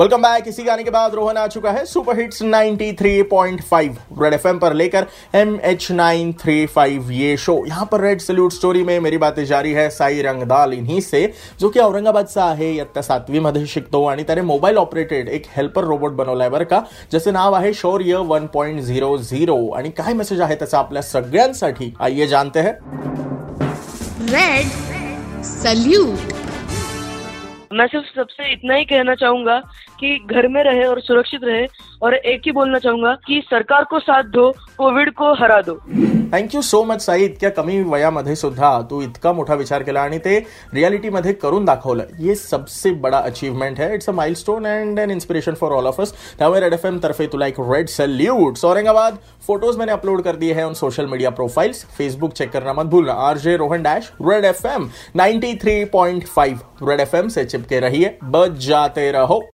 Welcome back इसी गाने के बाद रोहन आ चुका है सुपर हिट्स 93.5 रेड एफएम पर लेकर M H nine three five ये शो यहाँ पर रेड सल्यूट स्टोरी में मेरी बातें जारी है साई रंगदाल इन्हीं से, जो की औरंगाबादचा आहे इयत्ता सातवीमध्ये शिकतो आणि त्याने मोबाईल ऑपरेटेड एक हेल्पर रोबोट बनवलाय बरं का ज्याचं नाव आहे Shaurya one point zero zero आणि काय मेसेज आहे त्याचा आपल्या सगळ्यांसाठी? आइए जानते हैं। रेड सल्यूट मैं सिर्फ़ सबसे इतना ही कहना चाहूँगा कि घर में रहे और सुरक्षित रहे और एक ही बोलना चाहूँगा कि सरकार को साथ दो, कोविड को हरा दो। थँक्यू सो मच साई इतक्या कमी वयामध्ये सुद्धा तू इतका मोठा विचार केला आणि ते रियालिटीमध्ये करून दाखवलं? ये सबसे बडा अचीवमेंट है. It's a milestone and an inspiration for all of us त्यामुळे रेड एफ़ एम तरफे तुला एक रेड सल्यूट औरंगाबाद फ़ोटोज़ मैंने अपलोड कर दिए हैं on social media profiles Facebook check करना मत भूलना. R J Rohan dash Red F M ninety three point five Red F M से चिपके रहिए. बच जाते रहो.